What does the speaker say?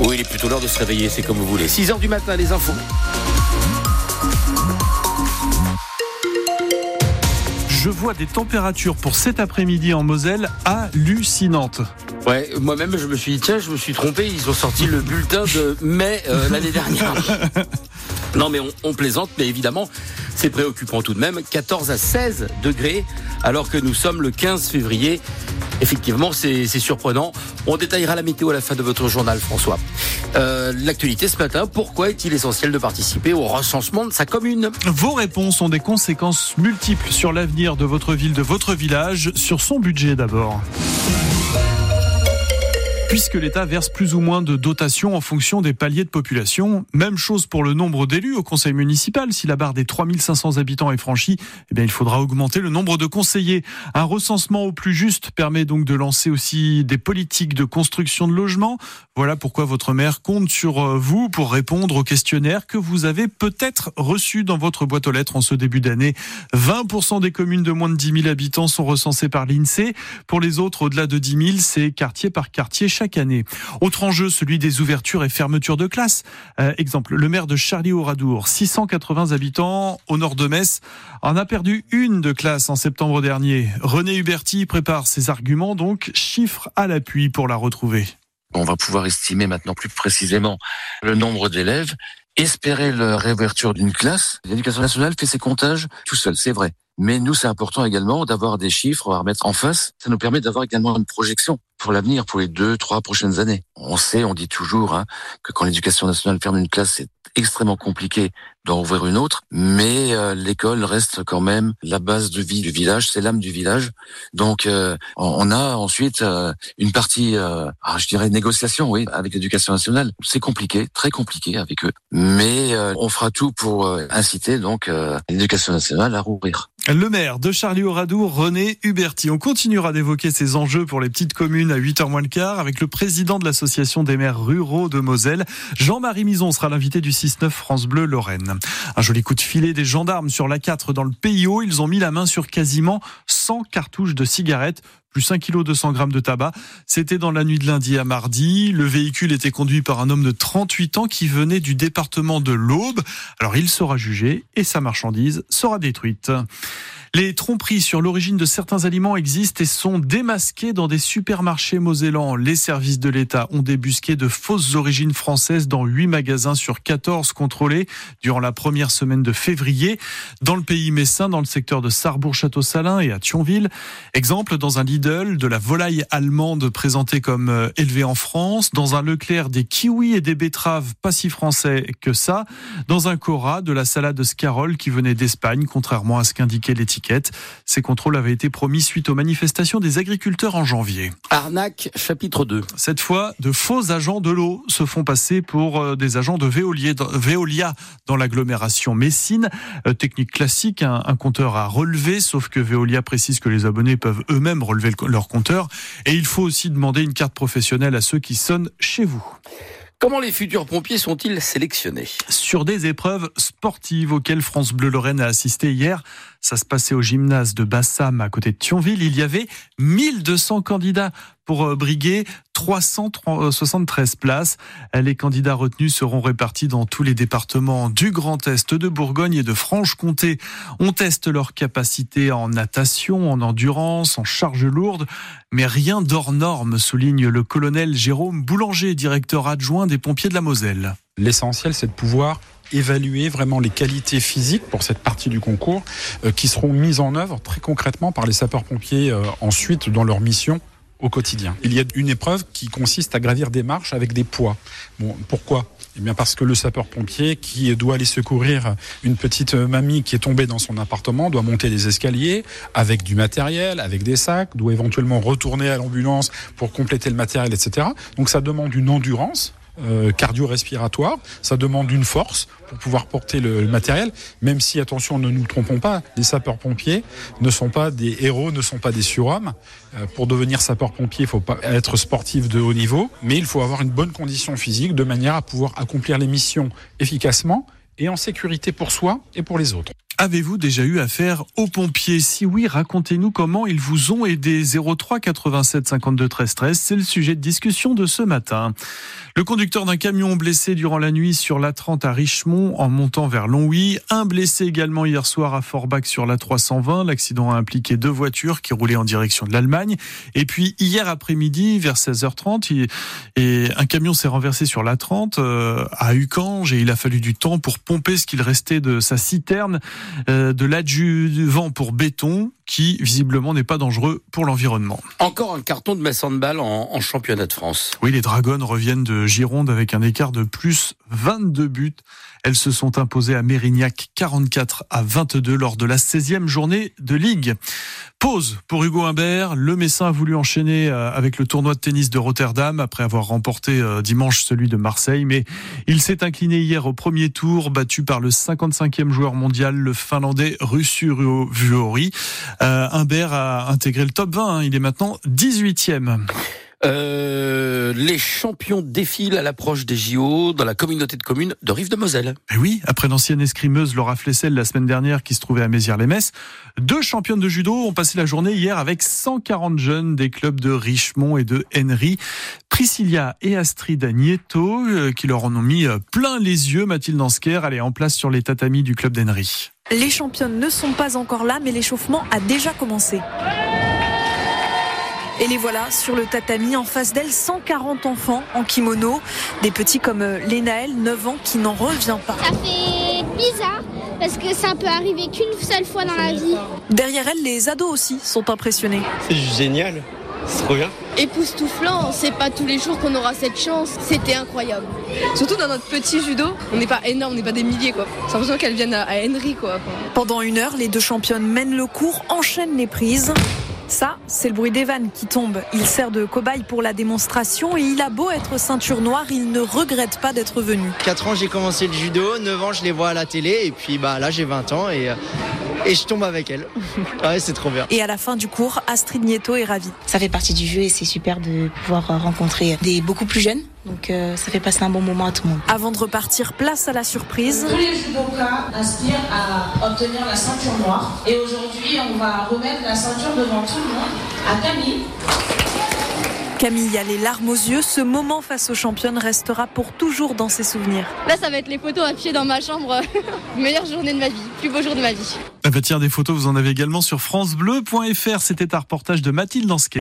Oui, il est plutôt l'heure de se réveiller, c'est comme vous voulez. 6 h du matin, les infos. Je vois des températures pour cet après-midi en Moselle hallucinantes. Ouais, moi-même, je me suis dit, tiens, je me suis trompé, ils ont sorti le bulletin de mai euh, l'année dernière. non, mais on, on plaisante, mais évidemment, c'est préoccupant tout de même. 14 à 16 degrés, alors que nous sommes le 15 février. Effectivement, c'est surprenant. On détaillera la météo à la fin de votre journal, François. Euh, L'actualité ce matin, pourquoi est-il essentiel de participer au recensement de sa commune? Vos réponses ont des conséquences multiples sur l'avenir de votre ville, de votre village, sur son budget d'abord puisque l'État verse plus ou moins de dotations en fonction des paliers de population. Même chose pour le nombre d'élus au conseil municipal. Si la barre des 3500 habitants est franchie, eh bien, il faudra augmenter le nombre de conseillers. Un recensement au plus juste permet donc de lancer aussi des politiques de construction de logements. Voilà pourquoi votre maire compte sur euh, vous pour répondre aux questionnaires que vous avez peut-être reçus dans votre boîte aux lettres en ce début d'année. 20% des communes de moins de 10 000 habitants sont recensées par l'INSEE. Pour les autres, au-delà de 10 000, c'est quartier par quartier chaque année. Autre enjeu, celui des ouvertures et fermetures de classes. Euh, exemple, le maire de Charlie-Oradour, 680 habitants au nord de Metz, en a perdu une de classe en septembre dernier. René Huberti prépare ses arguments, donc chiffres à l'appui pour la retrouver. On va pouvoir estimer maintenant plus précisément le nombre d'élèves, espérer la réouverture d'une classe. L'éducation nationale fait ses comptages tout seul, c'est vrai. Mais nous, c'est important également d'avoir des chiffres à remettre en face. Ça nous permet d'avoir également une projection pour l'avenir, pour les deux, trois prochaines années. On sait, on dit toujours hein, que quand l'éducation nationale ferme une classe, c'est extrêmement compliqué d'en ouvrir une autre, mais euh, l'école reste quand même la base de vie du village, c'est l'âme du village. Donc euh, on a ensuite euh, une partie, ah, je dirais négociation, oui, avec l'éducation nationale. C'est compliqué, très compliqué avec eux, mais on fera tout pour inciter donc l'éducation nationale à rouvrir. Le maire de Charlie-Oradour, René Huberti. On continuera d'évoquer ces enjeux pour les petites communes à 8h moins le quart avec le président de l'association des maires ruraux de Moselle. Jean-Marie Mison sera l'invité du 6-9 France Bleu Lorraine. Un joli coup de filet des gendarmes sur la 4 dans le PIO. Ils ont mis la main sur quasiment 100 cartouches de cigarettes plus 1 kg 200 grammes de tabac. C'était dans la nuit de lundi à mardi. Le véhicule était conduit par un homme de 38 ans qui venait du département de l'Aube. Alors il sera jugé et sa marchandise sera détruite. Les tromperies sur l'origine de certains aliments existent et sont démasquées dans des supermarchés mosellans. Les services de l'État ont débusqué de fausses origines françaises dans 8 magasins sur 14 contrôlés durant la première semaine de février. Dans le pays messin, dans le secteur de Sarrebourg-Château-Salin et à Thionville. Exemple, dans un Lidl, de la volaille allemande présentée comme euh, élevée en France. Dans un Leclerc, des kiwis et des betteraves pas si français que ça. Dans un Cora, de la salade de scarole qui venait d'Espagne, contrairement à ce qu'indiquait l'étiquette ces contrôles avaient été promis suite aux manifestations des agriculteurs en janvier. Arnaque, chapitre 2. Cette fois, de faux agents de l'eau se font passer pour euh, des agents de Veolia dans l'agglomération Messine. Euh, technique classique, un, compteur à relever, sauf que Veolia précise que les abonnés peuvent eux-mêmes relever leur compteur. Et il faut aussi demander une carte professionnelle à ceux qui sonnent chez vous. Comment les futurs pompiers sont-ils sélectionnés? Sur des épreuves sportives auxquelles France Bleu Lorraine a assisté hier. Ça se passait au gymnase de Bassam à côté de Thionville. Il y avait 1200 candidats pour euh, briguer 373 places. Les candidats retenus seront répartis dans tous les départements du Grand Est, de Bourgogne et de Franche-Comté. On teste leur capacité en natation, en endurance, en charge lourde, mais rien d'hors norme, souligne le colonel Jérôme Boulanger, directeur adjoint des pompiers de la Moselle. L'essentiel, c'est de pouvoir évaluer vraiment les qualités physiques pour cette partie du concours euh, qui seront mises en œuvre très concrètement par les sapeurs-pompiers euh, ensuite dans leur mission au quotidien. Il y a une épreuve qui consiste à gravir des marches avec des poids. Bon, pourquoi? Eh bien parce que le sapeur-pompier qui doit aller secourir une petite mamie qui est tombée dans son appartement doit monter des escaliers avec du matériel, avec des sacs, doit éventuellement retourner à l'ambulance pour compléter le matériel, etc. Donc ça demande une endurance euh, cardio-respiratoire. Ça demande une force pour pouvoir porter le, matériel, même si, attention, ne nous trompons pas, les sapeurs-pompiers ne sont pas des héros, ne sont pas des surhommes. Euh, pour devenir sapeur-pompier, il faut pas être sportif de haut niveau, mais il faut avoir une bonne condition physique de manière à pouvoir accomplir les missions efficacement et en sécurité pour soi et pour les autres. Avez-vous déjà eu affaire aux pompiers? Si oui, racontez-nous comment ils vous ont aidé. 03 87 52 13 13, c'est le sujet de discussion de ce matin. Le conducteur d'un camion blessé durant la nuit sur la 30 à Richemont en montant vers Longwy. Un blessé également hier soir à Forbach sur la 320. L'accident a impliqué deux voitures qui roulaient en direction de l'Allemagne. Et puis hier après-midi, vers 16h30, et un camion s'est renversé sur la 30 euh, à Ucange et il a fallu du temps pour pomper ce qu'il restait de sa citerne de l'adjuvant pour béton qui visiblement n'est pas dangereux pour l'environnement. Encore un carton de Mass Handball en, en championnat de France. Oui, les Dragons reviennent de Gironde avec un écart de plus 22 buts. Elles se sont imposées à Mérignac 44 à 22 lors de la 16e journée de Ligue. Pause pour Hugo Humbert. Le Messin a voulu enchaîner euh, avec le tournoi de tennis de Rotterdam après avoir remporté euh, dimanche celui de Marseille, mais il s'est incliné hier au premier tour, battu par le 55e joueur mondial, le Finlandais Russu Vuori. Euh, Humbert a intégré le top 20. Hein. Il est maintenant 18e. Euh, les champions défilent à l'approche des JO dans la communauté de communes de Rive-de-Moselle. Et eh oui, après l'ancienne escrimeuse Laura Flessel la semaine dernière qui se trouvait à Mézières-les-Messes, deux championnes de judo ont passé la journée hier avec 140 jeunes des clubs de Richemont et de Henry. Priscilla et Astrid Nieto euh, qui leur en ont mis euh, plein les yeux. Mathilde Ansker, elle est en place sur les tatamis du club d'Henry. Les championnes ne sont pas encore là, mais l'échauffement a déjà commencé. Et les voilà sur le tatami en face d'elle, 140 enfants en kimono, des petits comme euh, Lénaël, 9 ans, qui n'en revient pas. Ça fait bizarre parce que ça peut arriver qu'une seule fois dans la vie. Derrière elle, les ados aussi sont impressionnés. C'est génial. C'est trop bien. Époustouflant, c'est pas tous les jours qu'on aura cette chance. C'était incroyable. Surtout dans notre petit judo, on n'est pas énorme, on n'est pas des milliers quoi. C'est l'impression qu'elles viennent à Henry quoi. Pendant une heure, les deux championnes mènent le cours, enchaînent les prises. Ça, c'est le bruit des vannes qui tombe. Il sert de cobaye pour la démonstration et il a beau être ceinture noire, il ne regrette pas d'être venu. 4 ans, j'ai commencé le judo, 9 ans, je les vois à la télé et puis bah là, j'ai 20 ans et, euh, et je tombe avec elle. ouais, c'est trop bien. Et à la fin du cours, Astrid Nieto est ravie. Ça fait partie du jeu et c'est super de pouvoir rencontrer des beaucoup plus jeunes. Donc euh, ça fait passer un bon moment à tout le monde. Avant de repartir, place à la surprise. Tous les judokas aspirent à obtenir la ceinture noire. Et aujourd'hui, on va remettre la ceinture devant tout le monde à Camille. Camille a les larmes aux yeux. Ce moment face aux championnes restera pour toujours dans ses souvenirs. Là, ça va être les photos à pied dans ma chambre. Meilleure journée de ma vie, plus beau jour de ma vie. Tiens, des photos, vous en avez également sur FranceBleu.fr. C'était un reportage de Mathilde Dansquet.